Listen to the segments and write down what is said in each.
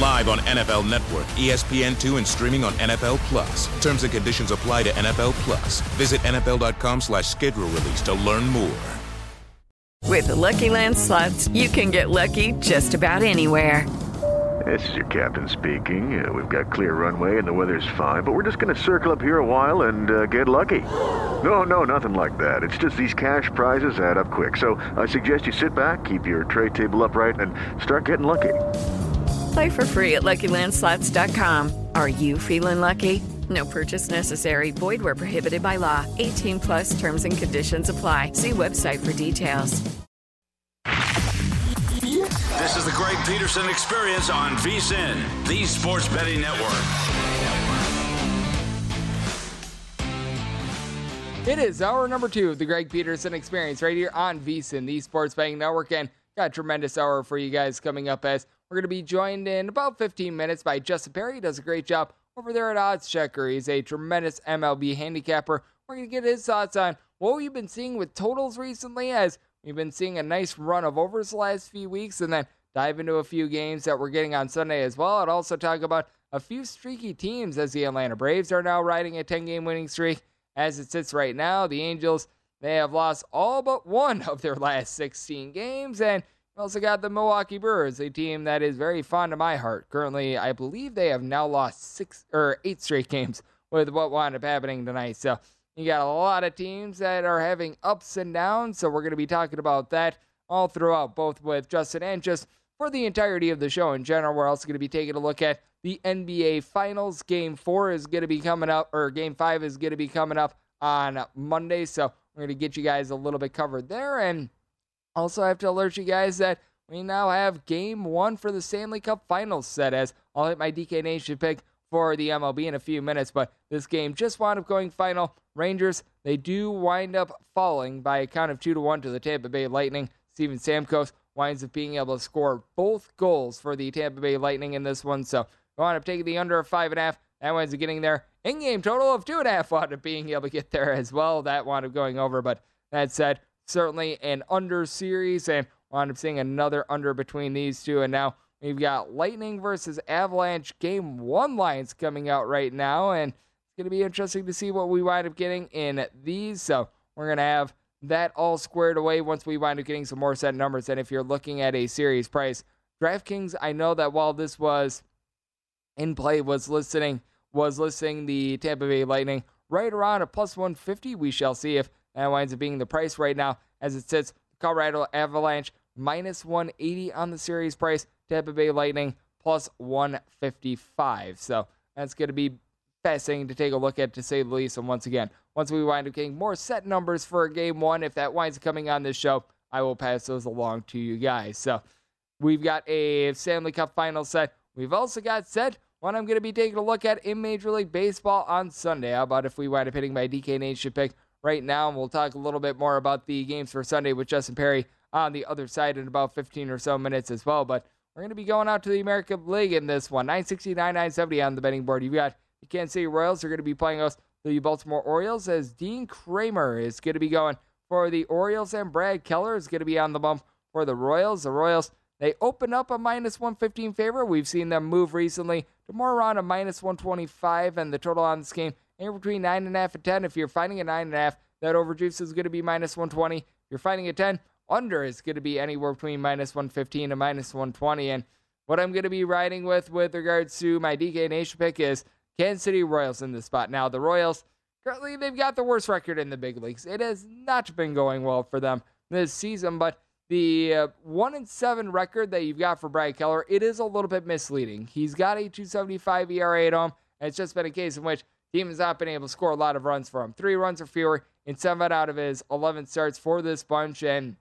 Live on NFL Network, ESPN2, and streaming on NFL Plus. Terms and conditions apply to NFL Plus. Visit NFL.com slash schedule release to learn more. With the Lucky Land slots, you can get lucky just about anywhere. This is your captain speaking. Uh, we've got clear runway and the weather's fine, but we're just going to circle up here a while and uh, get lucky. No, no, nothing like that. It's just these cash prizes add up quick. So I suggest you sit back, keep your tray table upright, and start getting lucky. Play for free at LuckyLandSlots.com. Are you feeling lucky? No purchase necessary. Void where prohibited by law. 18 plus terms and conditions apply. See website for details. This is the Greg Peterson Experience on VSIN, the Sports Betting Network. It is hour number two of the Greg Peterson Experience right here on VSIN, the Sports Betting Network, and got a tremendous hour for you guys coming up as we're going to be joined in about 15 minutes by Justin Perri. He does a great job over there at Odds Checker. He's a tremendous MLB handicapper. We're going to get his thoughts on what we've been seeing with totals recently as we've been seeing a nice run of overs the last few weeks and then dive into a few games that we're getting on Sunday as well. And also talk about a few streaky teams as the Atlanta Braves are now riding a 10 game winning streak. As it sits right now, the Angels, they have lost all but one of their last 16 games. And also got the Milwaukee Brewers, a team that is very fond of my heart. Currently, I believe they have now lost six or eight straight games with what wound up happening tonight. So you got a lot of teams that are having ups and downs. So we're going to be talking about that all throughout, both with Justin and just for the entirety of the show in general. We're also going to be taking a look at the NBA Finals. Game four is going to be coming up, or game five is going to be coming up on Monday. So we're going to get you guys a little bit covered there. And also, I have to alert you guys that we now have game one for the Stanley Cup Finals set as I'll hit my DK Nation pick for the MLB in a few minutes. But this game just wound up going final. Rangers, they do wind up falling by a count of two to one to the Tampa Bay Lightning. Steven Stamkos winds up being able to score both goals for the Tampa Bay Lightning in this one. So we wind up taking the under of five and a half. That winds up getting there. In game total of two and a half wound up being able to get there as well. That wound up going over. But that said, certainly an under series and wound up seeing another under between these two. And now we've got Lightning versus Avalanche game one lines coming out right now. And it's going to be interesting to see what we wind up getting in these. So we're going to have that all squared away once we wind up getting some more set numbers. And if you're looking at a series price, DraftKings, I know that while this was in play, was listening was listing the Tampa Bay Lightning right around a plus 150. We shall see if that winds up being the price right now as it sits. Colorado Avalanche minus 180 on the series price. Tampa Bay Lightning plus 155. So that's going to be fascinating to take a look at, to say the least. And once again, once we wind up getting more set numbers for game one, if that winds up coming on this show, I will pass those along to you guys. So we've got a Stanley Cup final set. We've also got set one I'm going to be taking a look at in Major League Baseball on Sunday. How about if we wind up hitting my DK Nation pick right now? And we'll talk a little bit more about the games for Sunday with Justin Perri on the other side in about 15 or so minutes as well. But we're going to be going out to the American League in this one. 969, 970 on the betting board. You've got the Kansas City Royals are going to be playing us the Baltimore Orioles as Dean Kremer is going to be going for the Orioles and Brad Keller is going to be on the bump for the Royals. The Royals, they open up a minus 115 favor. We've seen them move recently to more around a minus 125, and the total on this game anywhere between 9.5 and 10. If you're finding a 9.5, that overjuice is going to be minus 120. If you're finding a 10, under is going to be anywhere between minus 115 and minus 120. And what I'm going to be riding with with regards to my DK Nation pick is Kansas City Royals in this spot. Now, the Royals, currently, they've got the worst record in the big leagues. It has not been going well for them this season, but the uh, 1 and 7 record that you've got for Brad Keller, it is a little bit misleading. He's got a 275 ERA at home, and it's just been a case in which team has not been able to score a lot of runs for him. Three runs or fewer in seven out of his 11 starts for this bunch. And,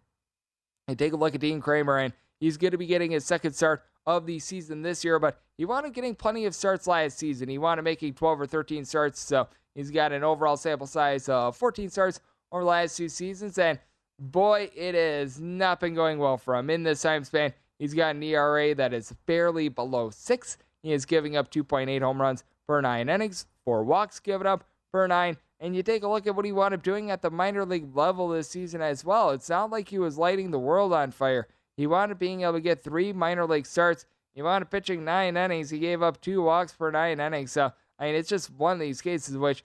take a look at Dean Kremer, and he's going to be getting his second start of the season this year, but he up getting plenty of starts last season. He up making 12 or 13 starts, so he's got an overall sample size of 14 starts over the last two seasons. And boy, it has not been going well for him in this time span. He's got an ERA that is barely below six. He is giving up 2.8 home runs per nine innings, four walks given up per nine. And you take a look at what he wound up doing at the minor league level this season as well. It's not like he was lighting the world on fire. He wound up being able to get three minor league starts. He wound up pitching nine innings. He gave up two walks per nine innings. So, I mean, it's just one of these cases which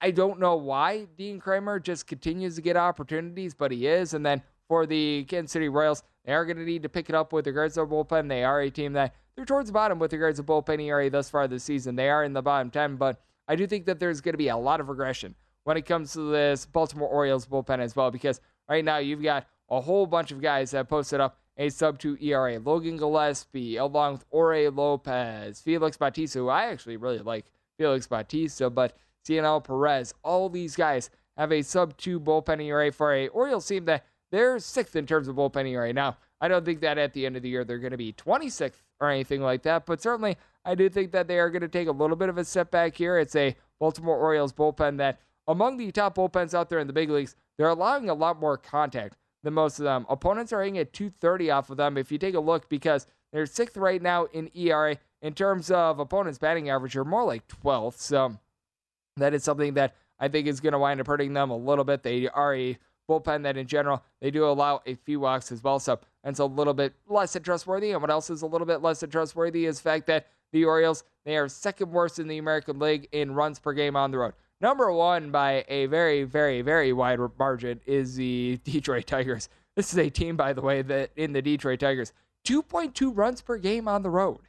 I don't know why Dean Kremer just continues to get opportunities, but he is. And then for the Kansas City Royals, they are going to need to pick it up with regards to bullpen. They are a team that they're towards the bottom with regards to bullpen ERA thus far this season. They are in the bottom 10, but I do think that there's going to be a lot of regression when it comes to this Baltimore Orioles bullpen as well, because right now you've got a whole bunch of guys that posted up a sub 2 ERA. Logan Gillaspie, along with Jorge Lopez, Felix Bautista, who I actually really like Felix Bautista, but Cionel Perez, all these guys have a sub 2 bullpen ERA for a Orioles team that they're sixth in terms of bullpen ERA. Now, I don't think that at the end of the year they're going to be 26th or anything like that, but certainly I do think that they are going to take a little bit of a setback here. It's a Baltimore Orioles bullpen that, among the top bullpens out there in the big leagues, they're allowing a lot more contact than most of them. Opponents are hitting at 230 off of them. If you take a look, because they're sixth right now in ERA in terms of opponents' batting average, are more like 12th. So that is something that I think is going to wind up hurting them a little bit. They are a bullpen that, in general, they do allow a few walks as well. So that's a little bit less than trustworthy. And what else is a little bit less than trustworthy is the fact that the Orioles they are second worst in the American League in runs per game on the road. Number one by a very, very, very wide margin is the Detroit Tigers. This is a team, by the way, that in the Detroit Tigers, 2.2 runs per game on the road.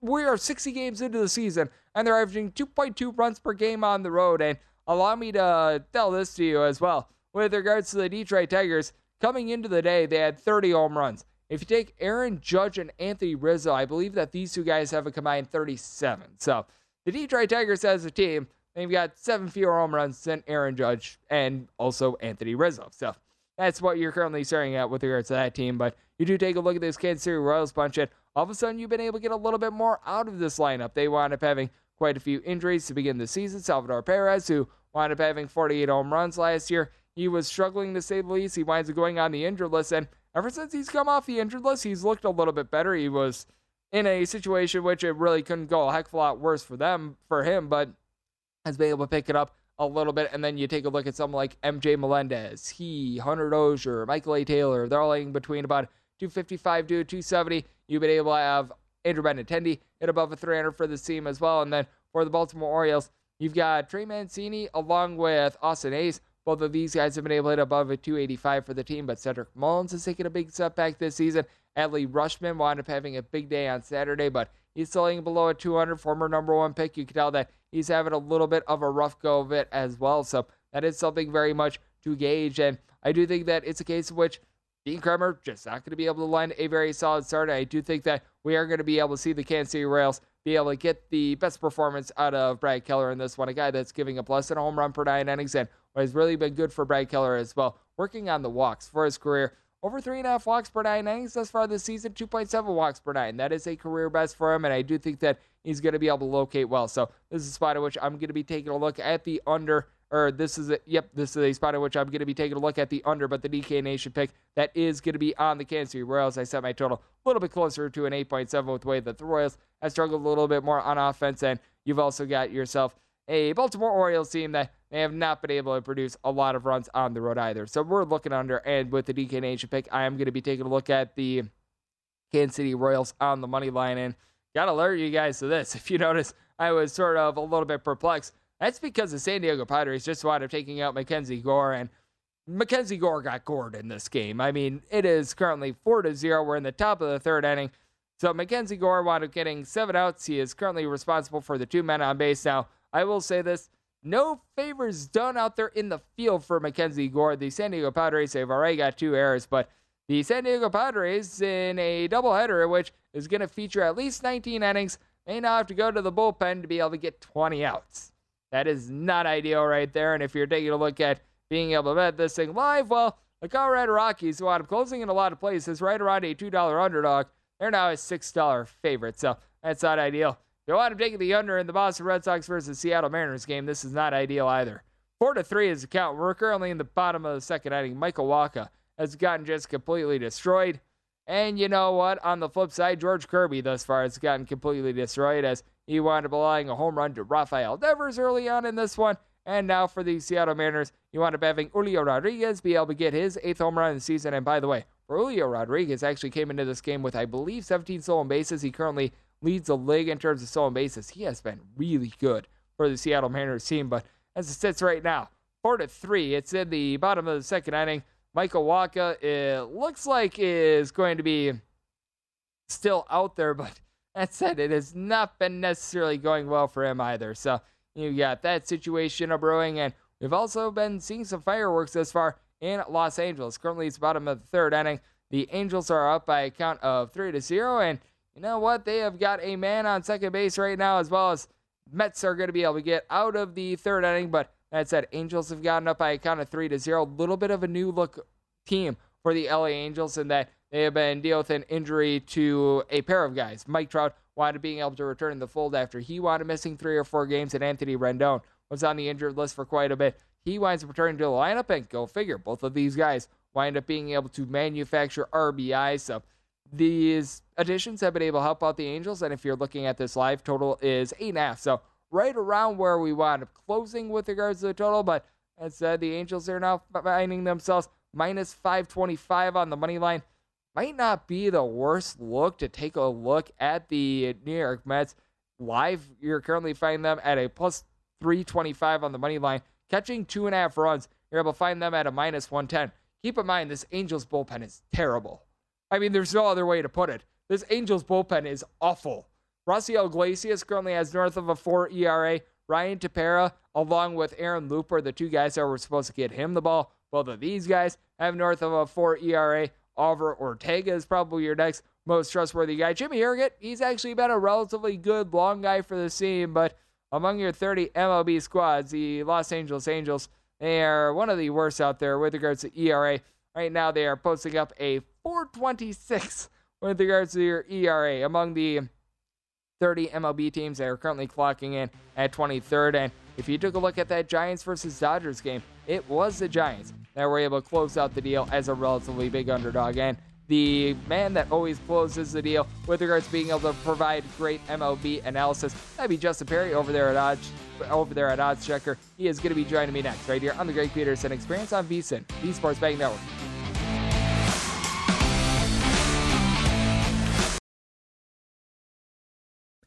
We are 60 games into the season, and they're averaging 2.2 runs per game on the road. And allow me to uh, tell this to you as well. With regards to the Detroit Tigers, coming into the day, they had 30 home runs. If you take Aaron Judge and Anthony Rizzo, I believe that these two guys have a combined 37. So the Detroit Tigers as a team, They've got seven fewer home runs than Aaron Judge and also Anthony Rizzo. So that's what you're currently staring at with regards to that team. But you do take a look at this Kansas City Royals bunch, and all of a sudden you've been able to get a little bit more out of this lineup. They wound up having quite a few injuries to begin the season. Salvador Perez, who wound up having 48 home runs last year, he was struggling to say the least. He winds up going on the injured list, and ever since he's come off the injured list, he's looked a little bit better. He was in a situation which it really couldn't go a heck of a lot worse for them, for him, but has been able to pick it up a little bit. And then you take a look at someone like MJ Melendez, he, Hunter Dozier, Michael A. Taylor. They're all in between about 255 to 270. You've been able to have Andrew Benintendi hit above a 300 for this team as well. And then for the Baltimore Orioles, you've got Trey Mancini along with Austin Hays. Both of these guys have been able to hit above a 285 for the team, but Cedric Mullins has taken a big setback this season. Adley Rutschman wound up having a big day on Saturday, but he's still hitting below a 200, former number one pick. You can tell that he's having a little bit of a rough go of it as well. So that is something very much to gauge. And I do think that it's a case in which Dean Kremer just not going to be able to land a very solid start. I do think that we are going to be able to see the Kansas City Royals be able to get the best performance out of Brad Keller in this one. A guy that's giving a home run per nine innings and what has really been good for Brad Keller as well, working on the walks for his career. Over three and a half walks per nine innings thus far this season, 2.7 walks per nine. That is a career best for him, and I do think that he's going to be able to locate well. So this is a spot in which I'm going to be taking a look at the under or this is a, yep, this is a spot in which I'm going to be taking a look at the under, but the DK Nation pick that is going to be on the Kansas City Royals. I set my total a little bit closer to an 8.7 with the way that the Royals have struggled a little bit more on offense, and you've also got yourself a Baltimore Orioles team that they have not been able to produce a lot of runs on the road either. So we're looking under, and with the DK Nation pick, I am going to be taking a look at the Kansas City Royals on the money line, and got to alert you guys to this. If you notice, I was sort of a little bit perplexed that's because the San Diego Padres just wound up taking out Mackenzie Gore, and Mackenzie Gore got gored in this game. I mean, it is currently 4 to 0. We're in the top of the third inning. So Mackenzie Gore wound up getting seven outs. He is currently responsible for the two men on base. Now, I will say this no favors done out there in the field for Mackenzie Gore. The San Diego Padres have already got two errors, but the San Diego Padres in a doubleheader, which is going to feature at least 19 innings, may now have to go to the bullpen to be able to get 20 outs. That is not ideal right there. And if you're taking a look at being able to bet this thing live, well, the Colorado Rockies, who wound up closing in a lot of places, right around a $2 underdog, they're now a $6 favorite. So that's not ideal. Want to take the under in the Boston Red Sox versus Seattle Mariners game, this is not ideal either. Four to three is the count. We're currently in the bottom of the second inning. Michael Wacha has gotten just completely destroyed. And you know what? On the flip side, George Kirby thus far has gotten completely destroyed as he wound up allowing a home run to Rafael Devers early on in this one. And now for the Seattle Mariners, you wound up having Julio Rodriguez be able to get his eighth home run in the season. And by the way, Julio Rodriguez actually came into this game with, I believe, 17 stolen bases. He currently leads the league in terms of stolen bases. He has been really good for the Seattle Mariners team. But as it sits right now, four to three, it's in the bottom of the second inning. Michael Wacha, it looks like is going to be still out there, but that said, it has not been necessarily going well for him either. So you got that situation brewing, and we've also been seeing some fireworks thus far in Los Angeles. Currently, it's bottom of the third inning. The Angels are up by a count of three to zero, and you know what? They have got a man on second base right now, as well as Mets are going to be able to get out of the third inning. But that said, Angels have gotten up by a count of three to zero. A little bit of a new look team for the LA Angels in that they have been dealing with an injury to a pair of guys. Mike Trout wanted being able to return in the fold after he wound up missing three or four games, and Anthony Rendon was on the injured list for quite a bit. He winds up returning to the lineup, and go figure, both of these guys wind up being able to manufacture RBI. So these additions have been able to help out the Angels, and if you're looking at this live, total is eight and a half. So right around where we wound up closing with regards to the total, but as said, the Angels are now finding themselves minus 525 on the money line might not be the worst look to take a look at the New York Mets live. You're currently finding them at a plus 325 on the money line, catching two and a half runs. You're able to find them at a minus 110. Keep in mind, this Angels bullpen is terrible. I mean, there's no other way to put it. This Angels bullpen is awful. Raisel Iglesias currently has north of a 4 ERA. Ryan Tepera, along with Aaron Looper, the two guys that were supposed to get him the ball, both of these guys have north of a 4 ERA. Oliver Ortega is probably your next most trustworthy guy. Jimmy Herget, he's actually been a relatively good long guy for the team, but among your 30 MLB squads, the Los Angeles Angels, they are one of the worst out there with regards to ERA. Right now, they are posting up a 426 with regards to your ERA. Among the 30 MLB teams, they are currently clocking in at 23rd. And if you took a look at that Giants versus Dodgers game, it was the Giants that were able to close out the deal as a relatively big underdog. And the man that always closes the deal with regards to being able to provide great MLB analysis, that'd be Justin Perri over there at Odds over there at Odds Checker. He is going to be joining me next right here on the Greg Peterson Experience on VSIN, the Sports Betting Network.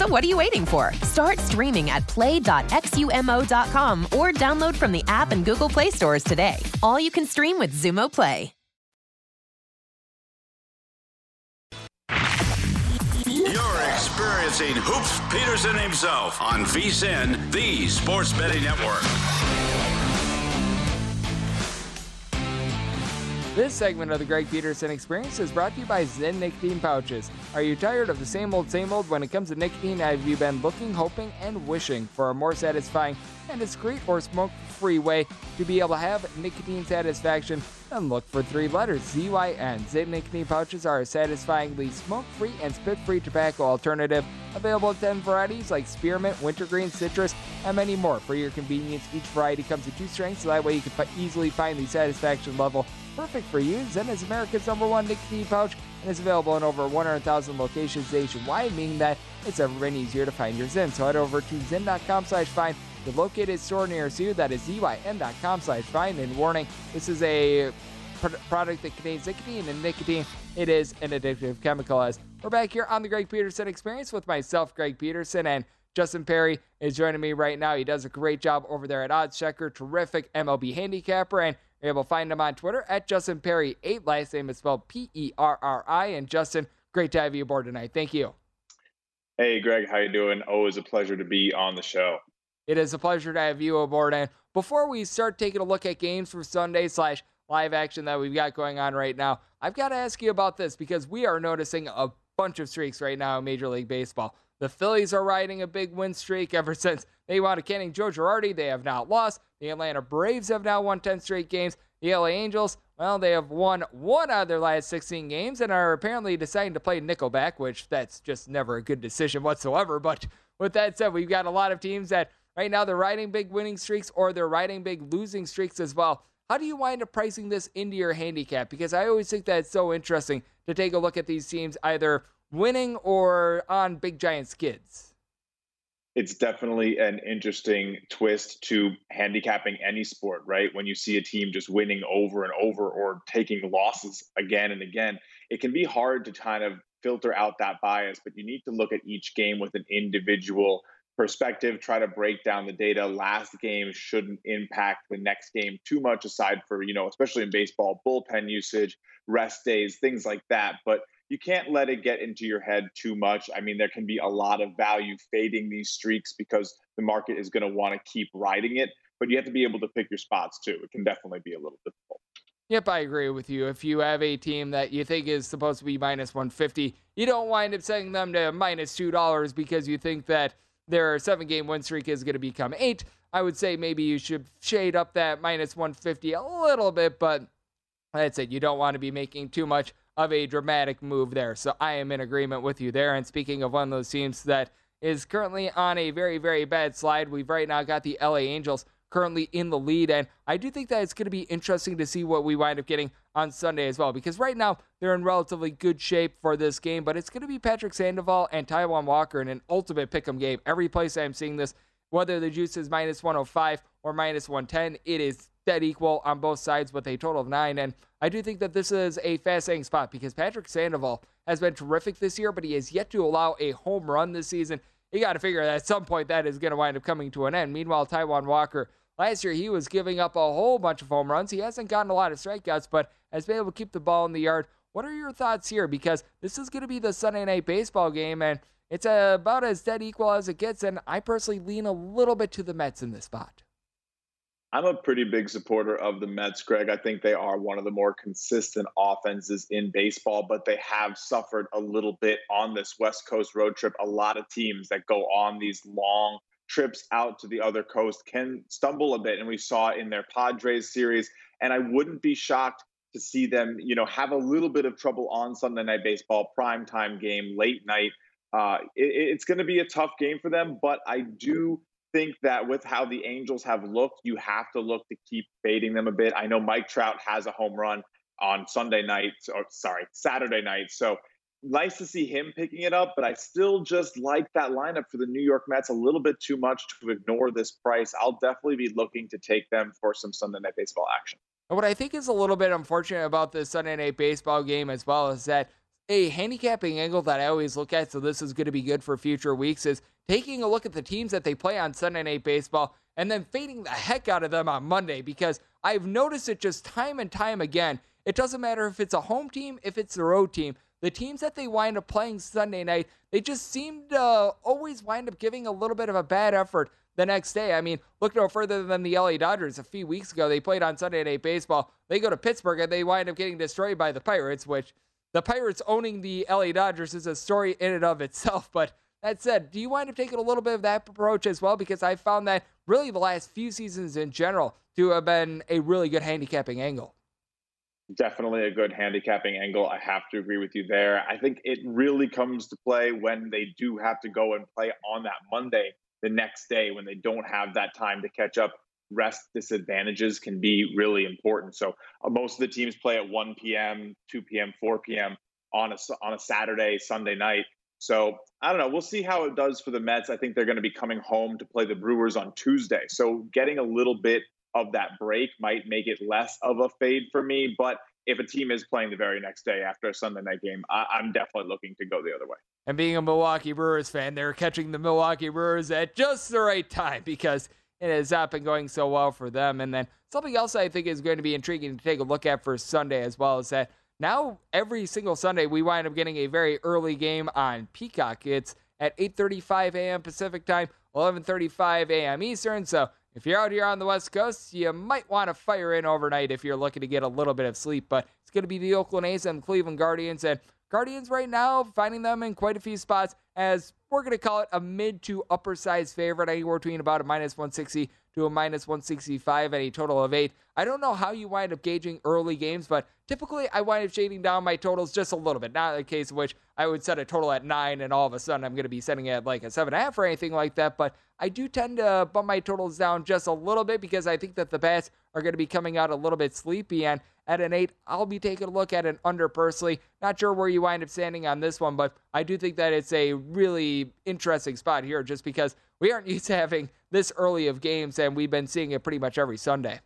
So what are you waiting for? Start streaming at play.xumo.com or download from the app and Google Play stores today. All you can stream with Xumo Play. You're experiencing Hoops Peterson himself on VSIN, the Sports Betting Network. This segment of the Greg Peterson Experience is brought to you by Zyn Nicotine Pouches. Are you tired of the same old, same old when it comes to nicotine? Have you been looking, hoping, and wishing for a more satisfying and discreet or smoke free way to be able to have nicotine satisfaction? Then look for three letters ZYN. Zyn Nicotine Pouches are a satisfyingly smoke free and spit free tobacco alternative. Available in 10 varieties like spearmint, wintergreen, citrus, and many more. For your convenience, each variety comes in two strengths, so that way you can easily find the satisfaction level perfect for you. Zyn is America's number one nicotine pouch and is available in over 100,000 locations nationwide, meaning that it's ever been easier to find your Zyn. So head over to zyn.com slash find the located store nearest you. That is zyn.com slash find. And warning, this is a product that contains nicotine, and nicotine, it is an addictive chemical. As we're back here on the Greg Peterson Experience with myself, Greg Peterson, and Justin Perri is joining me right now. He does a great job over there at Odds Checker, terrific MLB handicapper, and you're able to find him on Twitter at Justin Perri8. Last name is spelled P E R R I. And Justin, great to have you aboard tonight. Thank you. Hey, Greg, how you doing? Always a pleasure to be on the show. It is a pleasure to have you aboard. And before we start taking a look at games for Sunday slash live action that we've got going on right now, I've got to ask you about this because we are noticing a bunch of streaks right now in Major League Baseball. The Phillies are riding a big win streak ever since they wound up canning Joe Girardi. They have not lost. The Atlanta Braves have now won 10 straight games. The LA Angels, well, they have won one out of their last 16 games and are apparently deciding to play Nickelback, which that's just never a good decision whatsoever. But with that said, we've got a lot of teams that right now they're riding big winning streaks or they're riding big losing streaks as well. How do you wind up pricing this into your handicap? Because I always think that it's so interesting to take a look at these teams either winning or on big giant skids. It's definitely an interesting twist to handicapping any sport, right? When you see a team just winning over and over or taking losses again and again, it can be hard to kind of filter out that bias, but you need to look at each game with an individual perspective, try to break down the data. Last game shouldn't impact the next game too much, aside for, you know, especially in baseball, bullpen usage, rest days, things like that. But you can't let it get into your head too much. I mean, there can be a lot of value fading these streaks because the market is going to want to keep riding it, but you have to be able to pick your spots too. It can definitely be a little difficult. Yep, I agree with you. If you have a team that you think is supposed to be minus 150, you don't wind up setting them to minus $2 because you think that their seven game win streak is going to become eight. I would say maybe you should shade up that minus 150 a little bit, but that's it. You don't want to be making too much of a dramatic move there. So I am in agreement with you there. And speaking of one of those teams that is currently on a very, very bad slide, we've right now got the LA Angels currently in the lead. And I do think that it's going to be interesting to see what we wind up getting on Sunday as well, because right now they're in relatively good shape for this game, but it's going to be Patrick Sandoval and Taijuan Walker in an ultimate pick 'em game. Every place I'm seeing this, whether the juice is minus 105 or minus 110, it is dead equal on both sides with a total of nine. And I do think that this is a fascinating spot because Patrick Sandoval has been terrific this year, but he has yet to allow a home run this season. You got to figure that at some point that is going to wind up coming to an end. Meanwhile, Taijuan Walker Last year, he was giving up a whole bunch of home runs. He hasn't gotten a lot of strikeouts, but has been able to keep the ball in the yard. What are your thoughts here? Because this is going to be the Sunday night baseball game, and it's about as dead equal as it gets. And I personally lean a little bit to the Mets in this spot. I'm a pretty big supporter of the Mets, Greg. I think they are one of the more consistent offenses in baseball, but they have suffered a little bit on this West Coast road trip. A lot of teams that go on these long trips out to the other coast can stumble a bit. And we saw in their Padres series. And I wouldn't be shocked to see them, you know, have a little bit of trouble on Sunday Night Baseball, prime time game, late night. Uh, it, it's going to be a tough game for them, but I do think that with how the Angels have looked, you have to look to keep fading them a bit. I know Mike Trout has a home run on Sunday night, or sorry, Saturday night. So nice to see him picking it up, but I still just like that lineup for the New York Mets a little bit too much to ignore this price. I'll definitely be looking to take them for some Sunday Night Baseball action. What I think is a little bit unfortunate about this Sunday Night Baseball game as well is that a handicapping angle that I always look at, so this is going to be good for future weeks, is taking a look at the teams that they play on Sunday Night Baseball and then fading the heck out of them on Monday because I've noticed it just time and time again. It doesn't matter if it's a home team, if it's a road team the teams that they wind up playing Sunday night, they just seem to always wind up giving a little bit of a bad effort the next day. I mean, look no further than the LA Dodgers a few weeks ago. They played on Sunday Night Baseball. They go to Pittsburgh and they wind up getting destroyed by the Pirates, which the Pirates owning the LA Dodgers is a story in and of itself. But that said, do you wind up taking a little bit of that approach as well? Because I found that really the last few seasons in general to have been a really good handicapping angle definitely a good handicapping angle. I have to agree with you there. I think it really comes to play when they do have to go and play on that Monday the next day when they don't have that time to catch up. Rest disadvantages can be really important. So uh, most of the teams play at 1 p.m., 2 p.m., 4 p.m. on a on a Saturday, Sunday night. So I don't know. We'll see how it does for the Mets. I think they're going to be coming home to play the Brewers on Tuesday. So getting a little bit of that break might make it less of a fade for me. But if a team is playing the very next day after a Sunday night game, I- am definitely looking to go the other way. And being a Milwaukee Brewers fan, they're catching the Milwaukee Brewers at just the right time because it has not been going so well for them. And then something else I think is going to be intriguing to take a look at for Sunday as well is that now every single Sunday we wind up getting a very early game on Peacock. It's at 8:35 a.m. Pacific time, 11:35 a.m. Eastern. So if you're out here on the West Coast, you might want to fire in overnight if you're looking to get a little bit of sleep. But it's going to be the Oakland A's and Cleveland Guardians. And Guardians right now, finding them in quite a few spots as we're going to call it a mid to upper size favorite, anywhere between about a minus 160 to a minus 165 at a total of eight. I don't know how you wind up gauging early games, but typically I wind up shading down my totals just a little bit. Not a case in which I would set a total at nine and all of a sudden I'm going to be setting it at like a seven and a half or anything like that. But I do tend to bump my totals down just a little bit because I think that the bats are going to be coming out a little bit sleepy. And at an eight, I'll be taking a look at an under personally. Not sure where you wind up standing on this one, but I do think that it's a really interesting spot here just because we aren't used to having this early of games, and we've been seeing it pretty much every Sunday.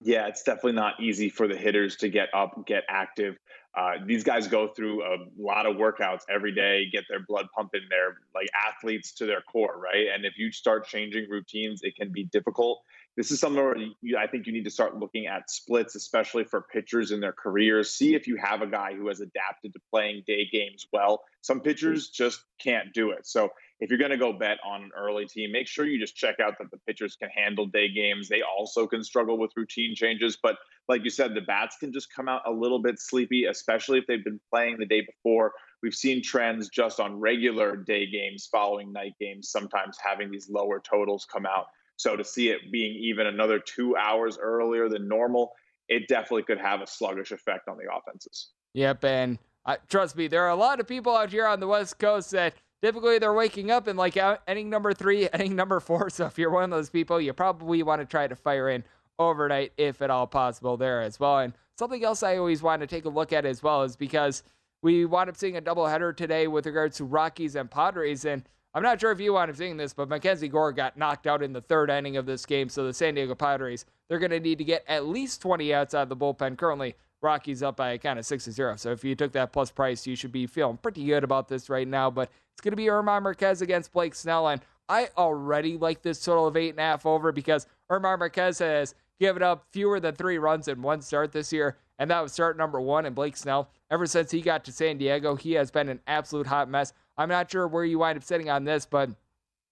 Yeah, it's definitely not easy for the hitters to get up, get active. Uh, these guys go through a lot of workouts every day, get their blood pumping. They're like athletes to their core, right? And if you start changing routines, it can be difficult. This is something where you, I think you need to start looking at splits, especially for pitchers in their careers. See if you have a guy who has adapted to playing day games well. Some pitchers just can't do it. So if you're going to go bet on an early team, make sure you just check out that the pitchers can handle day games. They also can struggle with routine changes, but like you said, the bats can just come out a little bit sleepy, especially if they've been playing the day before. We've seen trends just on regular day games following night games, sometimes having these lower totals come out. So to see it being even another two hours earlier than normal, it definitely could have a sluggish effect on the offenses. Yep, and uh, trust me, there are a lot of people out here on the West Coast that typically they're waking up in like inning number three, inning number four. So if you're one of those people, you probably want to try to fire in overnight if at all possible there as well. And something else I always want to take a look at as well is because we wound up seeing a doubleheader today with regards to Rockies and Padres. And I'm not sure if you wound up seeing this, but Mackenzie Gore got knocked out in the third inning of this game. So the San Diego Padres, they're going to need to get at least 20 outs out of the bullpen. Currently, Rockies up by a count of 6 to 0. So if you took that plus price, you should be feeling pretty good about this right now. But it's going to be German Marquez against Blake Snell. And I already like this total of 8.5 over because German Marquez has given up fewer than three runs in one start this year. And that was start number one. And Blake Snell, ever since he got to San Diego, he has been an absolute hot mess. I'm not sure where you wind up sitting on this, but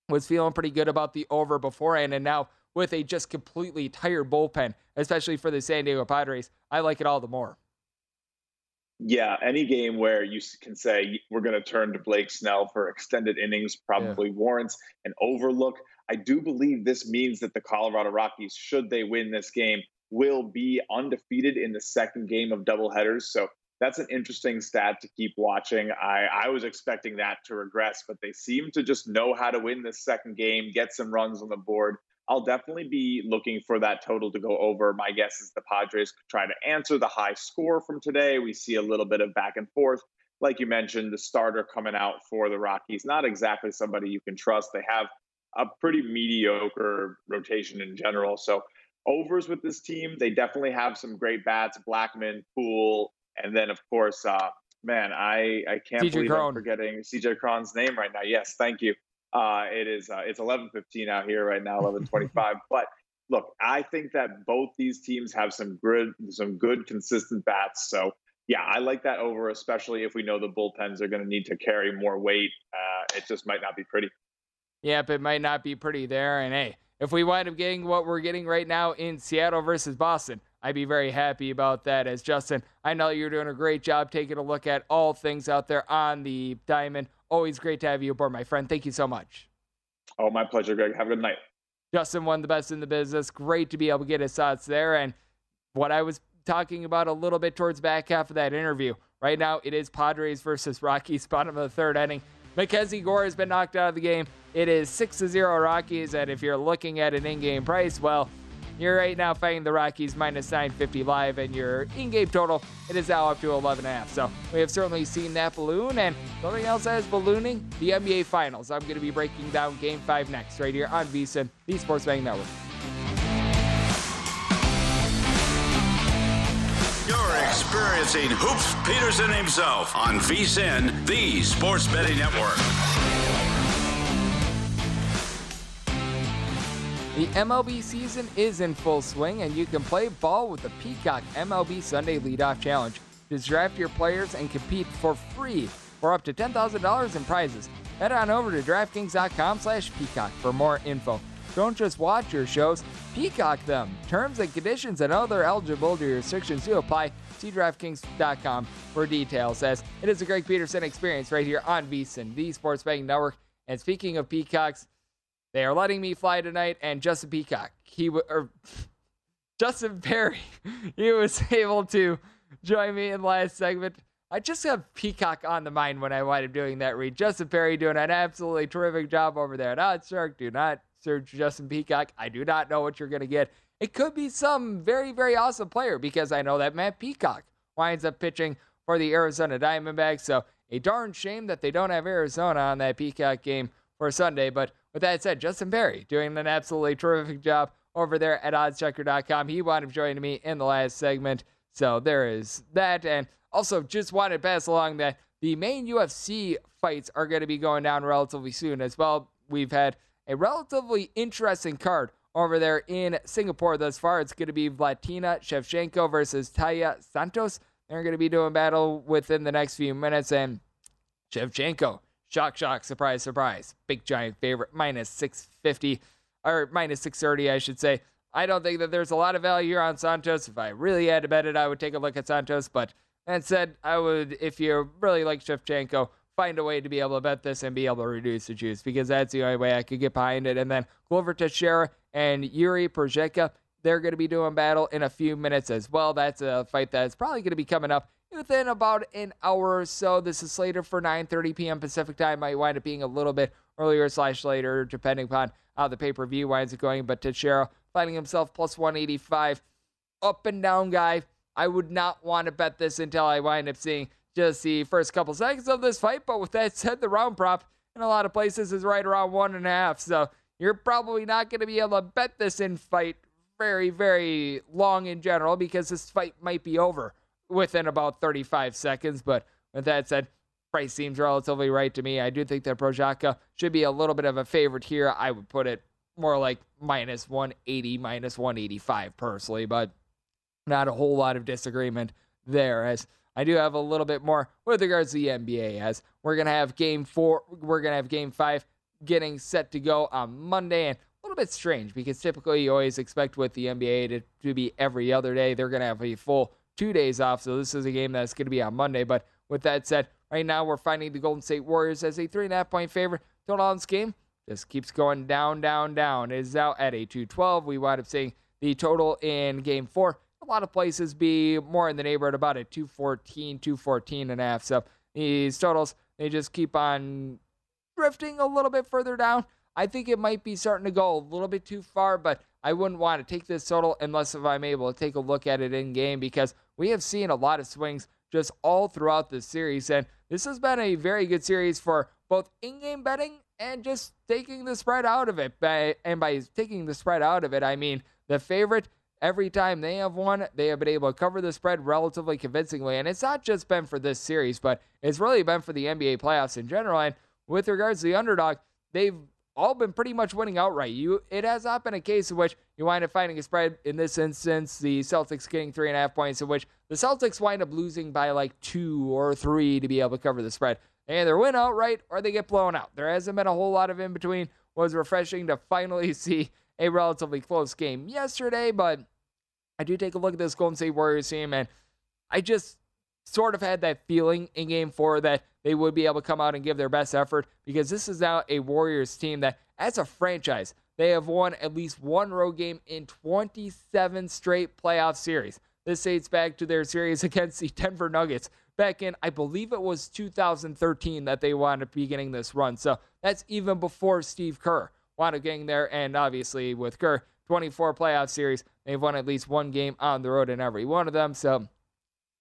was feeling pretty good about the over beforehand. And now with a just completely tired bullpen, especially for the San Diego Padres, I like it all the more. Yeah, any game where you can say we're going to turn to Blake Snell for extended innings probably yeah. warrants an overlook. I do believe this means that the Colorado Rockies, should they win this game, will be undefeated in the second game of doubleheaders. So that's an interesting stat to keep watching. I, I was expecting that to regress, but they seem to just know how to win this second game, get some runs on the board. I'll definitely be looking for that total to go over. My guess is the Padres could try to answer the high score from today. We see a little bit of back and forth. Like you mentioned, the starter coming out for the Rockies, not exactly somebody you can trust. They have a pretty mediocre rotation in general. So, overs with this team, they definitely have some great bats Blackmon, Poole, and then, of course, uh, man, I, I can't CJ believe Cron. I'm forgetting CJ Cron's name right now. Yes, thank you. Uh, it is uh, it's 11:15 out here right now, 11:25. but look, I think that both these teams have some good some good consistent bats. So yeah, I like that over, especially if we know the bullpens are going to need to carry more weight. Uh, it just might not be pretty. Yep, it might not be pretty there. And hey, if we wind up getting what we're getting right now in Seattle versus Boston, I'd be very happy about that. As Justin, I know you're doing a great job taking a look at all things out there on the diamond. Always great to have you aboard, my friend. Thank you so much. Oh, my pleasure, Greg. Have a good night. Justin, one of the best in the business. Great to be able to get his thoughts there. And what I was talking about a little bit towards back half of that interview. Right now, it is Padres versus Rockies, bottom of the third inning. Mackenzie Gore has been knocked out of the game. It is 6 0 Rockies. And if you're looking at an in game price, well, you're right now fighting the Rockies minus 950 live, and your in-game total it is now up to 11.5. So we have certainly seen that balloon, and something else that is ballooning: the NBA Finals. I'm going to be breaking down Game Five next, right here on VSiN, the Sports Betting Network. You're experiencing Hoops Peterson himself on VSiN, the Sports Betting Network. The MLB season is in full swing, and you can play ball with the Peacock MLB Sunday Leadoff Challenge. Just draft your players and compete for free for up to $10,000 in prizes. Head on over to DraftKings.com slash Peacock for more info. don't just watch your shows, peacock them. Terms and conditions and other eligibility restrictions do apply. See DraftKings.com for details. As it is a Greg Peterson experience right here on VSIN, the Sports Betting Network. And speaking of peacocks, they are letting me fly tonight. And Justin Peacock, he or Justin Perri, he was able to join me in last segment. I just have Peacock on the mind when I wind up doing that read. Justin Perri doing an absolutely terrific job over there at Shark. Do not search Justin Peacock. I do not know what you're going to get. It could be some very, very awesome player because I know that Matt Peacock winds up pitching for the Arizona Diamondbacks. So a darn shame that they don't have Arizona on that Peacock game for Sunday. But with that said, Justin Perri doing an absolutely terrific job over there at oddschecker.com. He wound up joining me in the last segment. So there is that. And also, just wanted to pass along that the main UFC fights are going to be going down relatively soon as well. We've had a relatively interesting card over there in Singapore thus far. It's going to be Valentina Shevchenko versus Taya Santos. They're going to be doing battle within the next few minutes. And Shevchenko, shock, shock, surprise, surprise. Big giant favorite, minus 650, or minus 630, I should say. I don't think that there's a lot of value here on Santos. If I really had to bet it, I would take a look at Santos. But that said, I would, if you really like Shevchenko, find a way to be able to bet this and be able to reduce the juice because that's the only way I could get behind it. And then Glover Teixeira and Yuri Prochazka, they're going to be doing battle in a few minutes as well. That's a fight that's probably going to be coming up within about an hour or so. This is slated for 9:30 p.m. Pacific time. Might wind up being a little bit earlier slash later, depending upon how the pay-per-view winds up going. But Teixeira finding himself plus 185, up and down guy. I would not want to bet this until I wind up seeing just the first couple seconds of this fight. But with that said, the round prop in a lot of places is right around one and a half. So you're probably not going to be able to bet this in fight very, very long in general because this fight might be over within about 35 seconds. But with that said, price seems relatively right to me. I do think that Prochazka should be a little bit of a favorite here. I would put it more like minus 180, minus 185 personally, but not a whole lot of disagreement there as I do have a little bit more with regards to the NBA as we're going to have game four, we're going to have game five getting set to go on Monday and a little bit strange because typically you always expect with the NBA to, to be every other day. They're going to have a full two days off. So this is a game that's going to be on Monday. But with that said, right now we're finding the Golden State Warriors as a three and a half point favorite. Total on this game just keeps going down, down, down. It is out at a 212. We wind up seeing the total in game four a lot of places be more in the neighborhood about a 214, 214 and a half. So these totals, they just keep on drifting a little bit further down. I think it might be starting to go a little bit too far, but I wouldn't want to take this total unless if I'm able to take a look at it in game because we have seen a lot of swings just all throughout this series. And this has been a very good series for both in game betting and just taking the spread out of it. By, And by taking the spread out of it, I mean the favorite Every time they have won, they have been able to cover the spread relatively convincingly. And it's not just been for this series, but it's really been for the NBA playoffs in general. And with regards to the underdog, they've all been pretty much winning outright. You, it has not been a case in which you wind up finding a spread. In this instance, the Celtics getting three and a half points, in which the Celtics wind up losing by like two or three to be able to cover the spread. They either win outright or they get blown out. There hasn't been a whole lot of in between. It was refreshing to finally see a relatively close game yesterday, but I do take a look at this Golden State Warriors team, and I just sort of had that feeling in game four that they would be able to come out and give their best effort because this is now a Warriors team that, as a franchise, they have won at least one road game in 27 straight playoff series. This dates back to their series against the Denver Nuggets back in, I believe it was 2013 that they wound up beginning this run. So that's even before Steve Kerr wound up getting there. And obviously, with Kerr, 24 playoff series, they've won at least one game on the road in every one of them. So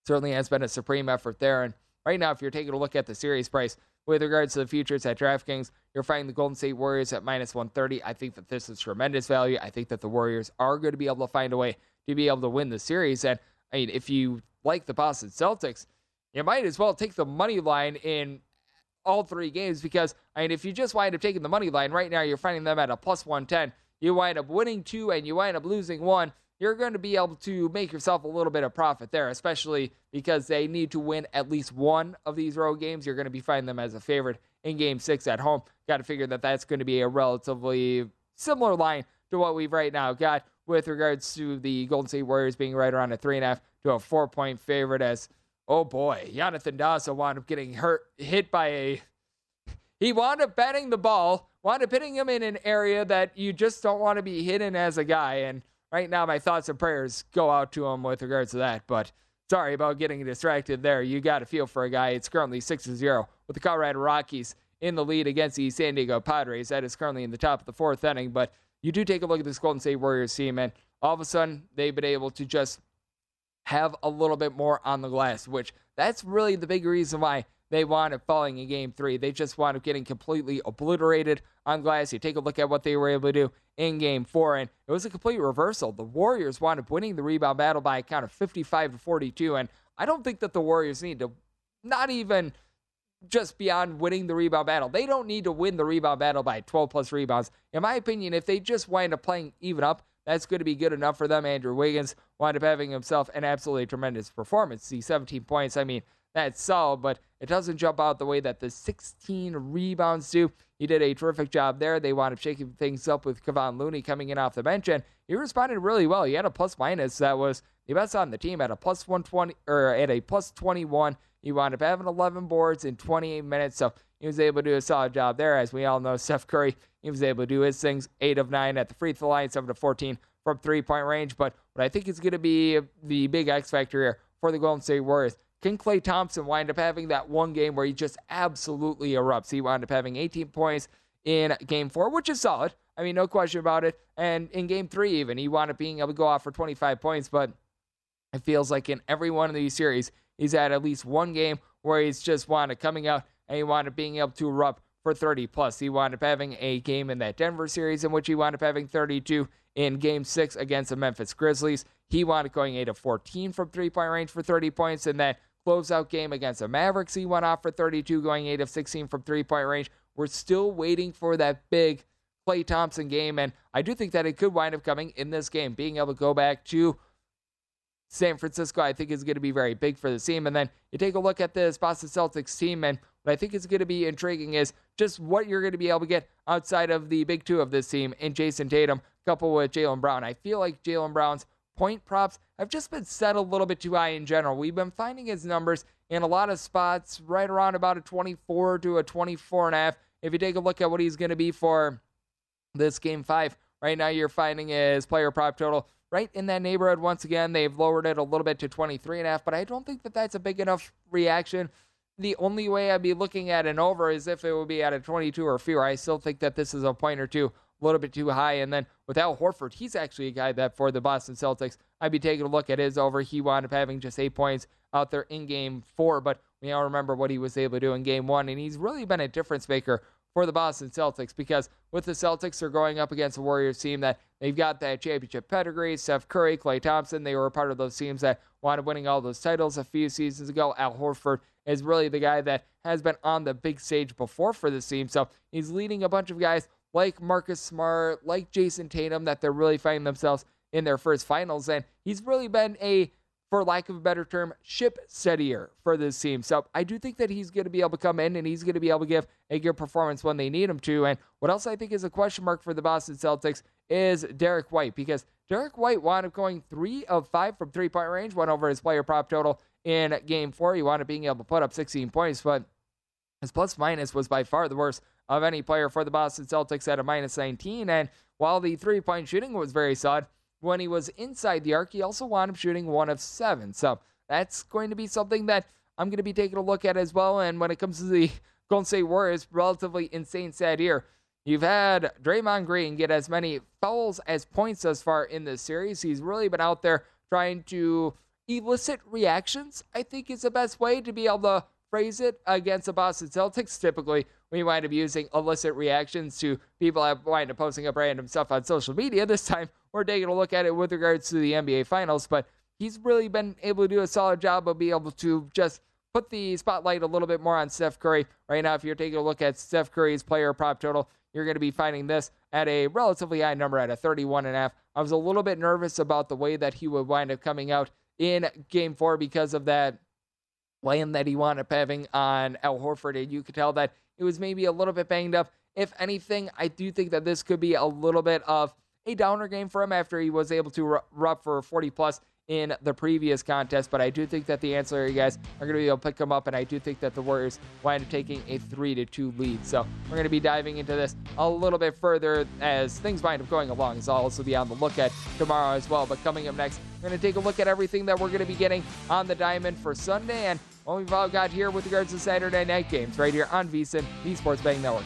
certainly has been a supreme effort there. And right now, if you're taking a look at the series price with regards to the futures at DraftKings, you're finding the Golden State Warriors at minus 130. I think that this is tremendous value. I think that the Warriors are going to be able to find a way to be able to win the series. And I mean, if you like the Boston Celtics, you might as well take the money line in all three games because I mean, if you just wind up taking the money line right now, you're finding them at a plus 110. You wind up winning two and you wind up losing one. You're going to be able to make yourself a little bit of profit there, especially because they need to win at least one of these road games. You're going to be finding them as a favorite in game six at home. Got to figure that that's going to be a relatively similar line to what we've right now got with regards to the Golden State Warriors being right around a three and a half to a four point favorite. As oh boy, Jonathan Daza wound up getting hurt, hit by a. He wound up batting the ball, wound up hitting him in an area that you just don't want to be hidden as a guy. And right now, my thoughts and prayers go out to him with regards to that. But sorry about getting distracted there. You got to feel for a guy. It's currently 6 0 with the Colorado Rockies in the lead against the San Diego Padres. That is currently in the top of the fourth inning. But you do take a look at this Golden State Warriors team, and all of a sudden they've been able to just have a little bit more on the glass, which that's really the big reason why they wound up falling in game three. They just wound up getting completely obliterated on glass. You take a look at what they were able to do in game four, and it was a complete reversal. The Warriors wound up winning the rebound battle by a count of 55 to 42, and I don't think that the Warriors need to, not even just beyond winning the rebound battle. They don't need to win the rebound battle by 12 plus rebounds. In my opinion, if they just wind up playing even up, that's going to be good enough for them. Andrew Wiggins wound up having himself an absolutely tremendous performance. The 17 points, I mean, that's solid, but it doesn't jump out the way that the 16 rebounds do. He did a terrific job there. They wound up shaking things up with Kevon Looney coming in off the bench, and he responded really well. He had a plus minus that was the best on the team at a plus 120 or at a plus 21. He wound up having 11 boards in 28 minutes, so he was able to do a solid job there. As we all know, Steph Curry, he was able to do his things, 8 of 9 at the free throw line, 7 to 14 from three point range. But what I think is going to be the big X factor here for the Golden State Warriors can Klay Thompson wind up having that one game where he just absolutely erupts? He wound up having 18 points in game four, which is solid. I mean, no question about it. And in game three, even, he wound up being able to go off for 25 points. But it feels like in every one of these series, he's had at least one game where he's just wound up coming out and he wound up being able to erupt for 30 plus. He wound up having a game in that Denver series in which he wound up having 32 in game six against the Memphis Grizzlies. He wound up going 8 of 14 from three point range for 30 points. And that closeout game against the Mavericks, he went off for 32, going 8 of 16 from three point range. We're still waiting for that big Klay Thompson game, and I do think that it could wind up coming in this game. Being able to go back to San Francisco, I think is going to be very big for the team. And then you take a look at this Boston Celtics team, and what I think is going to be intriguing is just what you're going to be able to get outside of the big two of this team in Jayson Tatum, coupled with Jaylen Brown. I feel like Jaylen Brown's point props have just been set a little bit too high in general. We've been finding his numbers in a lot of spots right around about a 24 to a 24 and a half. If you take a look at what he's going to be for this game five, right now you're finding his player prop total right in that neighborhood. Once again, they've lowered it a little bit to 23 and a half, but I don't think that that's a big enough reaction. The only way I'd be looking at an over is if it would be at a 22 or fewer. I still think that this is a point or two a little bit too high. And then with Al Horford, he's actually a guy that for the Boston Celtics, I'd be taking a look at his over. He wound up having just eight points out there in game four, but we all remember what he was able to do in game one. And he's really been a difference maker for the Boston Celtics because with the Celtics, they're going up against a Warriors team that they've got that championship pedigree. Steph Curry, Klay Thompson, they were a part of those teams that wound up winning all those titles a few seasons ago. Al Horford is really the guy that has been on the big stage before for this team. So he's leading a bunch of guys like Marcus Smart, like Jayson Tatum, that they're really finding themselves in their first finals. And he's really been a, for lack of a better term, ship steadier for this team. So I do think that he's going to be able to come in and he's going to be able to give a good performance when they need him to. And what else I think is a question mark for the Boston Celtics is Derrick White, because Derrick White wound up going three of five from three point range, went over his player prop total in game four. He wound up being able to put up 16 points, but his plus minus was by far the worst of any player for the Boston Celtics at a minus 19. And while the three point shooting was very solid, when he was inside the arc, he also wound up shooting one of seven. So that's going to be something that I'm going to be taking a look at as well. And when it comes to the Golden State Warriors, relatively insane sad here. You've had Draymond Green get as many fouls as points thus far in this series. He's really been out there trying to elicit reactions, I think is the best way to be able to phrase it against the Boston Celtics. Typically, we wind up using illicit reactions to people that wind up posting up random stuff on social media. This time, we're taking a look at it with regards to the NBA Finals, but he's really been able to do a solid job of being able to just put the spotlight a little bit more on Steph Curry. Right now, if you're taking a look at Steph Curry's player prop total, you're going to be finding this at a relatively high number at a 31 and a half. I was a little bit nervous about the way that he would wind up coming out in game four because of that land that he wound up having on Al Horford. And you could tell that it was maybe a little bit banged up If anything, I do think that this could be a little bit of a downer game for him after he was able to rub for 40 plus in the previous contest, but I do think that the ancillary guys are going to be able to pick them up, and I do think that the Warriors wind up taking a three to two lead. So we're going to be diving into this a little bit further as things wind up going along. So I'll also be on the look at tomorrow as well. But coming up next, we're going to take a look at everything that we're going to be getting on the diamond for Sunday and what we've all got here with regards to Saturday night games right here on VSIN, the Sports Betting Network.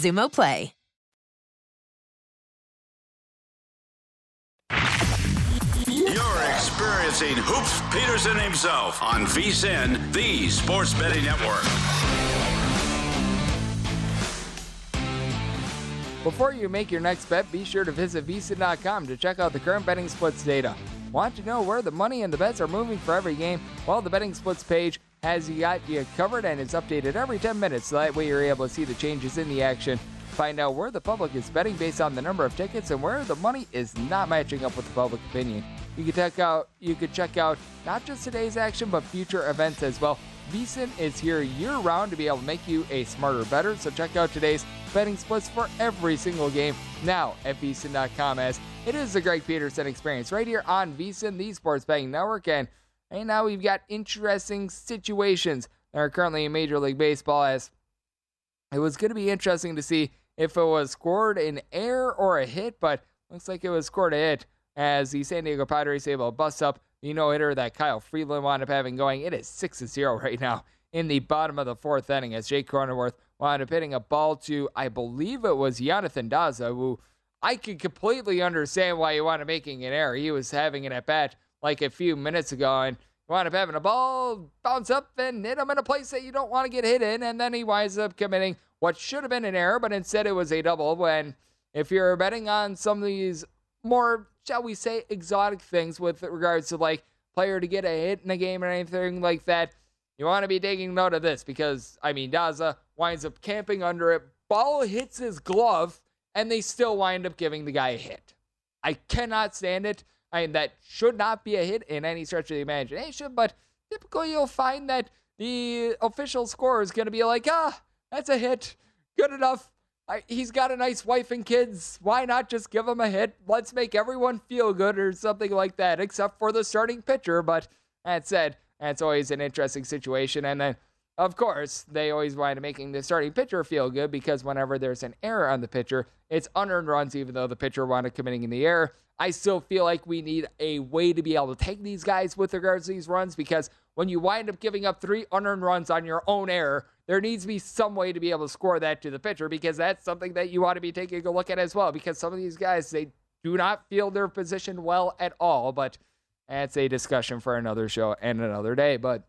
Xumo Play. You're experiencing Hoops Peterson himself on VSIN, the Sports Betting Network. Before you make your next bet, be sure to visit VSIN.com to check out the current betting splits data. Want to know where the money and the bets are moving for every game? Well, the betting splits page has got you covered and is updated every 10 minutes, so that way you're able to see the changes in the action. Find out where the public is betting based on the number of tickets and where the money is not matching up with the public opinion. You can check out you could check out not just today's action but future events as well. VSIN is here year round to be able to make you a smarter better. So check out today's betting splits for every single game now at VSIN.com as it is the Greg Peterson experience right here on VSIN, the Sports Betting Network. And right now we've got interesting situations that are currently in Major League Baseball as it was going to be interesting to see if it was scored an air or a hit, but looks like it was scored a hit as the San Diego Padres able to bust up the no hitter that Kyle Freeland wound up having going. It is 6 0 right now in the bottom of the fourth inning as Jake Cronenworth wound up hitting a ball to, I believe it was Jonathan Daza, who I could completely understand why he wound up making an error. He was having an at bat like a few minutes ago and wound up having a ball bounce up and hit him in a place that you don't want to get hit in, and then he winds up committing what should have been an error, but instead it was a double. When if you're betting on some of these more, shall we say, exotic things with regards to like player to get a hit in a game or anything like that, you want to be taking note of this because I mean Daza winds up camping under it, ball hits his glove, and they still wind up giving the guy a hit. I cannot stand it. I mean, that should not be a hit in any stretch of the imagination, but typically you'll find that the official score is going to be like, ah, that's a hit. Good enough. I, he's got a nice wife and kids. Why not just give him a hit? Let's make everyone feel good or something like that, except for the starting pitcher. But that said, that's always an interesting situation. And then, of course, they always wind up making the starting pitcher feel good because whenever there's an error on the pitcher, it's unearned runs, even though the pitcher wound up committing in the error. I still feel like we need a way to be able to take these guys with regards to these runs because when you wind up giving up three unearned runs on your own error, there needs to be some way to be able to score that to the pitcher because that's something that you want to be taking a look at as well. Because some of these guys, they do not feel their position well at all. But that's a discussion for another show and another day. But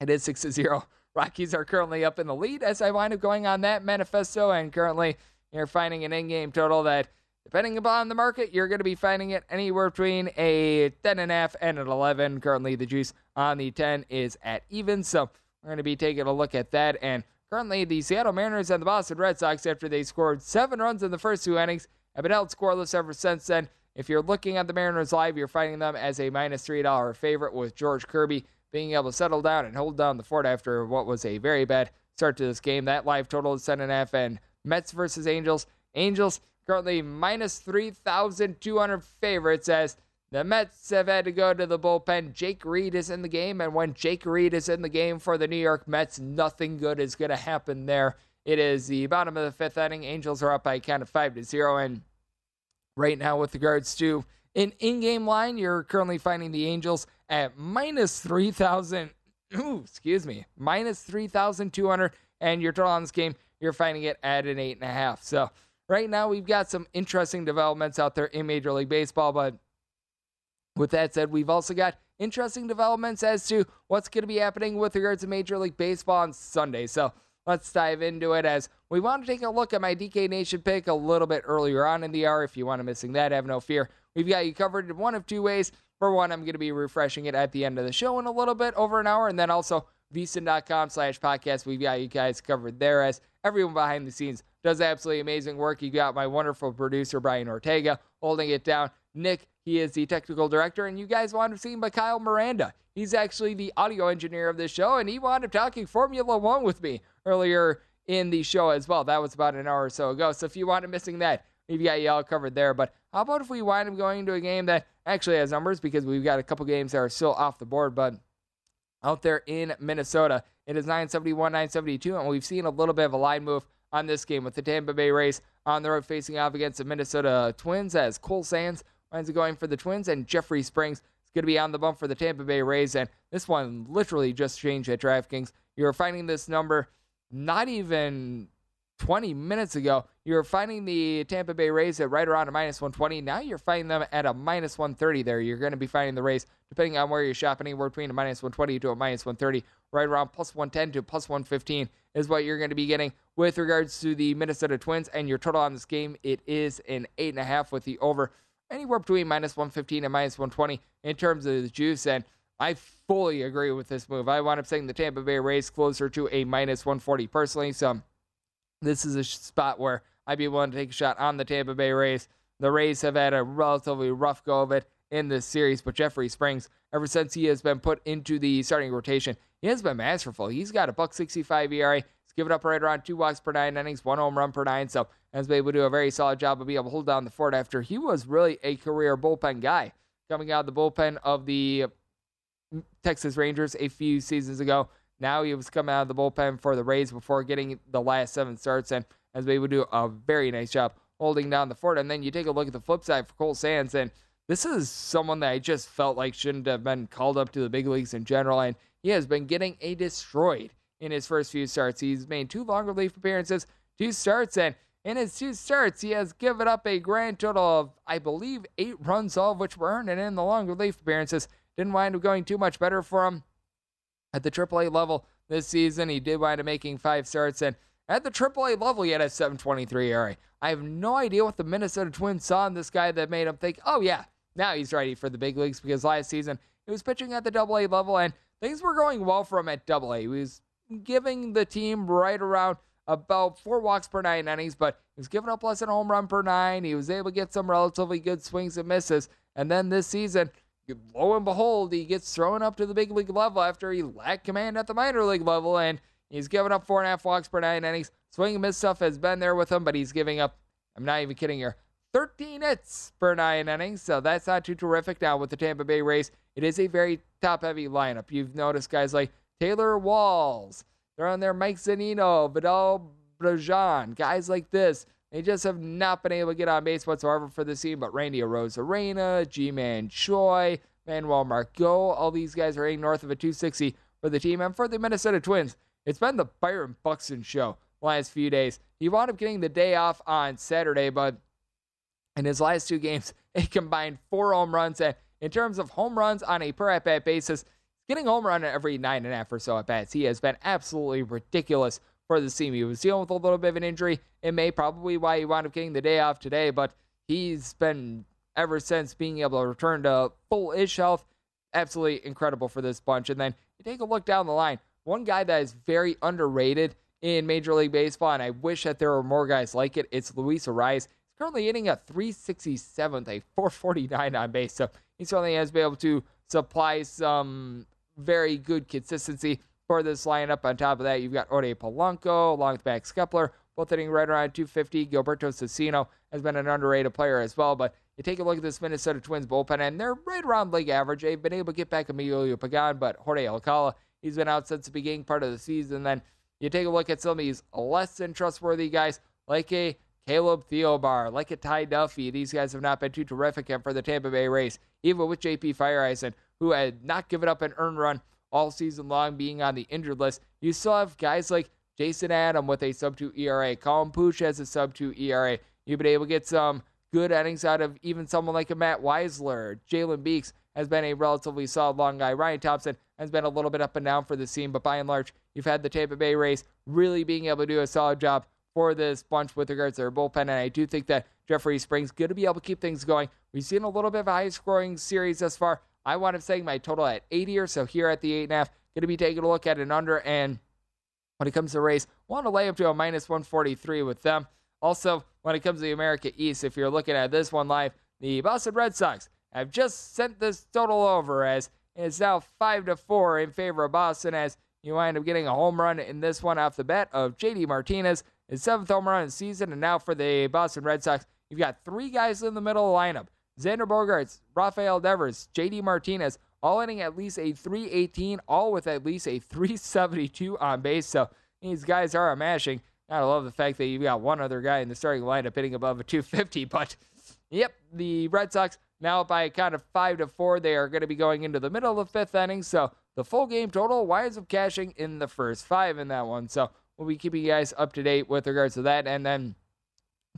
it is 6 0. Rockies are currently up in the lead as I wind up going on that manifesto. And currently, you're finding an in game total that Depending upon the market, you're going to be finding it anywhere between a 10.5 and an 11. Currently, the juice on the 10 is at even. So we're going to be taking a look at that. And currently, the Seattle Mariners and the Boston Red Sox, after they scored seven runs in the first two innings, have been held scoreless ever since then. If you're looking at the Mariners live, you're finding them as a minus $3 favorite with George Kirby being able to settle down and hold down the fort after what was a very bad start to this game. That live total is 10.5 and Mets versus Angels. Angels currently minus 3,200 favorites as the Mets have had to go to the bullpen. Jake Reed is in the game, and when Jake Reed is in the game for the New York Mets, nothing good is going to happen there. It is the bottom of the fifth inning. Angels are up by a count of five to zero, and right now, with regards to an in-game line, you're currently finding the Angels at minus three thousand. Ooh, excuse me, minus three thousand two hundred, and your total on this game, you're finding it at an eight and a half. So right now we've got some interesting developments out there in Major League Baseball. But with that said, we've also got interesting developments as to what's going to be happening with regards to Major League Baseball on Sunday. So let's dive into it as we want to take a look at my DK Nation pick a little bit earlier on in the hour. If you want to missing that, have no fear. We've got you covered in one of two ways. For one, I'm going to be refreshing it at the end of the show in a little bit over an hour, and then also vsin.com slash podcast. We've got you guys covered there as everyone behind the scenes does absolutely amazing work. You got my wonderful producer, Brian Ortega, holding it down. Nick, he is the technical director, and you guys wanted to see him by Kyle Miranda. He's actually the audio engineer of this show, and he wound up talking Formula One with me earlier in the show as well. That was about an hour or so ago. So if you wanted missing that, we've got you all covered there. But how about if we wind up going into a game that actually has numbers because we've got a couple games that are still off the board, but out there in Minnesota, it is 971, 972, and we've seen a little bit of a line move on this game with the Tampa Bay Rays on the road facing off against the Minnesota Twins as Cole Sands winds up going for the Twins and Jeffrey Springs is going to be on the bump for the Tampa Bay Rays. And this one literally just changed at DraftKings. You're finding this number not even 20 minutes ago, you were finding the Tampa Bay Rays at right around a minus 120. Now you're finding them at a minus 130 there. You're going to be finding the Rays, depending on where you shop, anywhere between a minus 120 to a minus 130, right around plus 110 to plus 115 is what you're going to be getting with regards to the Minnesota Twins. And your total on this game, it is an 8.5 with the over anywhere between minus 115 and minus 120 in terms of the juice. And I fully agree with this move. I wound up saying the Tampa Bay Rays closer to a minus 140 personally. So this is a spot where I'd be willing to take a shot on the Tampa Bay Rays. The Rays have had a relatively rough go of it in this series, but Jeffrey Springs, ever since he has been put into the starting rotation, he has been masterful. He's got a buck 65 ERA. He's given up right around two walks per nine innings, one home run per nine. So has been able to do a very solid job of being able to hold down the fort after he was really a career bullpen guy coming out of the bullpen of the Texas Rangers a few seasons ago. Now he was coming out of the bullpen for the Rays before getting the last seven starts and been able to do a very nice job holding down the fort. And then you take a look at the flip side for Cole Sands, and this is someone that I just felt like shouldn't have been called up to the big leagues in general, and he has been getting a destroyed in his first few starts. He's made two long relief appearances, two starts, and in his two starts, he has given up a grand total of, I believe, eight runs, all of which were earned, and in the long relief appearances, didn't wind up going too much better for him at the AAA level this season. He did wind up making five starts, and at the AAA level, he had a 7.23 ERA. I have no idea what the Minnesota Twins saw in this guy that made him think, oh yeah, now he's ready for the big leagues. Because last season he was pitching at the AA level, and things were going well for him at AA. He was giving the team right around about four walks per nine innings, but he was giving up less than a home run per nine. He was able to get some relatively good swings and misses. And then this season, lo and behold, he gets thrown up to the big league level after he lacked command at the minor league level, and he's given up four and a half walks per nine innings. Swing and miss stuff has been there with him, but he's giving up, I'm not even kidding here, 13 hits per nine innings, so that's not too terrific. Now, with the Tampa Bay Rays, it is a very top heavy lineup. You've noticed guys like Taylor Walls, they're on there, Mike Zunino, Vidal Bruján, guys like this. They just have not been able to get on base whatsoever for the team. But Randy Arozarena, Ji-Man Choi, Manuel Margot, all these guys are hitting north of a 260 for the team. And for the Minnesota Twins, it's been the Byron Buxton show last few days. He wound up getting the day off on Saturday, but in his last two games, he combined four home runs. And in terms of home runs on a per at bat basis, getting home run every nine and a half or so at bats. He has been absolutely ridiculous for the team. He was dealing with a little bit of an injury in May, probably why he wound up getting the day off today, but he's been ever since being able to return to full ish health. Absolutely incredible for this bunch. And then you take a look down the line. One guy that is very underrated in Major League Baseball, and I wish that there were more guys like it, it's Luis Arraez. He's currently hitting a 367th, a 449 on base. So he certainly has been able to supply some very good consistency for this lineup. On top of that, you've got Ode Polanco along with Max Kepler, both hitting right around 250. Gilberto Celestino has been an underrated player as well, but you take a look at this Minnesota Twins bullpen, and they're right around league average. They've been able to get back Emilio Pagan, but Jorge Alcala, he's been out since the beginning part of the season. Then you take a look at some of these less than trustworthy guys, like a Caleb Thielbar, like a Ty Duffey. These guys have not been too terrific for the Tampa Bay Rays, even with JP Feyereisen, who had not given up an earned run all season long being on the injured list. You still have guys like Jason Adam with a sub 2 ERA. Colin Poche has a sub 2 ERA. You've been able to get some good innings out of even someone like a Matt Wisler. Jalen Beeks has been a relatively solid long guy. Ryan Thompson has been a little bit up and down for the team, but by and large, you've had the Tampa Bay Rays really being able to do a solid job for this bunch with regards to their bullpen. And I do think that Jeffrey Springs going to be able to keep things going. We've seen a little bit of a high scoring series thus far. I wound up setting my total at 80 or so here at the 8.5. Going to be taking a look at an under. And when it comes to race, want to lay up to a minus 143 with them. Also, when it comes to the America East, if you're looking at this one live, the Boston Red Sox have just sent this total over as it's now 5 to 4 in favor of Boston as you wind up getting a home run in this one off the bat of JD Martinez, his seventh home run in the season. And now for the Boston Red Sox, you've got three guys in the middle of the lineup. Xander Bogaerts, Rafael Devers, JD Martinez, all hitting at least a 318, all with at least a 372 on base. So these guys are mashing. I love the fact that you've got one other guy in the starting lineup hitting above a 250. But yep, the Red Sox now by a count of five to four, they are going to be going into the middle of the fifth inning. So the full game total winds up cashing in the first five in that one. So we'll be keeping you guys up to date with regards to that. And then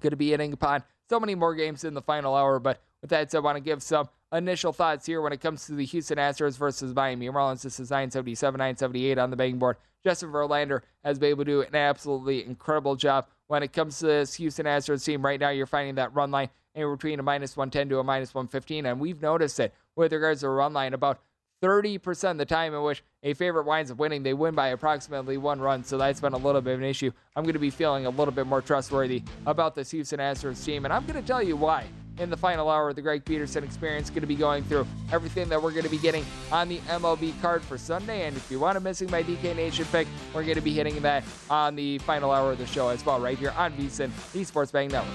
going to be hitting upon so many more games in the final hour. But with that said, I want to give some initial thoughts here when it comes to the Houston Astros versus Miami Marlins. This is 977, 978 on the betting board. Justin Verlander has been able to do an absolutely incredible job when it comes to this Houston Astros team. Right now, you're finding that run line in between a minus 110 to a minus 115, and we've noticed it with regards to a run line about 30% of the time in which a favorite winds up winning, they win by approximately one run. So that's been a little bit of an issue. I'm going to be feeling a little bit more trustworthy about this Houston Astros team, and I'm going to tell you why in the final hour of the Greg Peterson experience. Going to be going through everything that we're going to be getting on the MLB card for Sunday. And if you want to missing my DK Nation pick, we're going to be hitting that on the final hour of the show as well, right here on VSIN, the Sports Betting Network.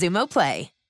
Xumo Play.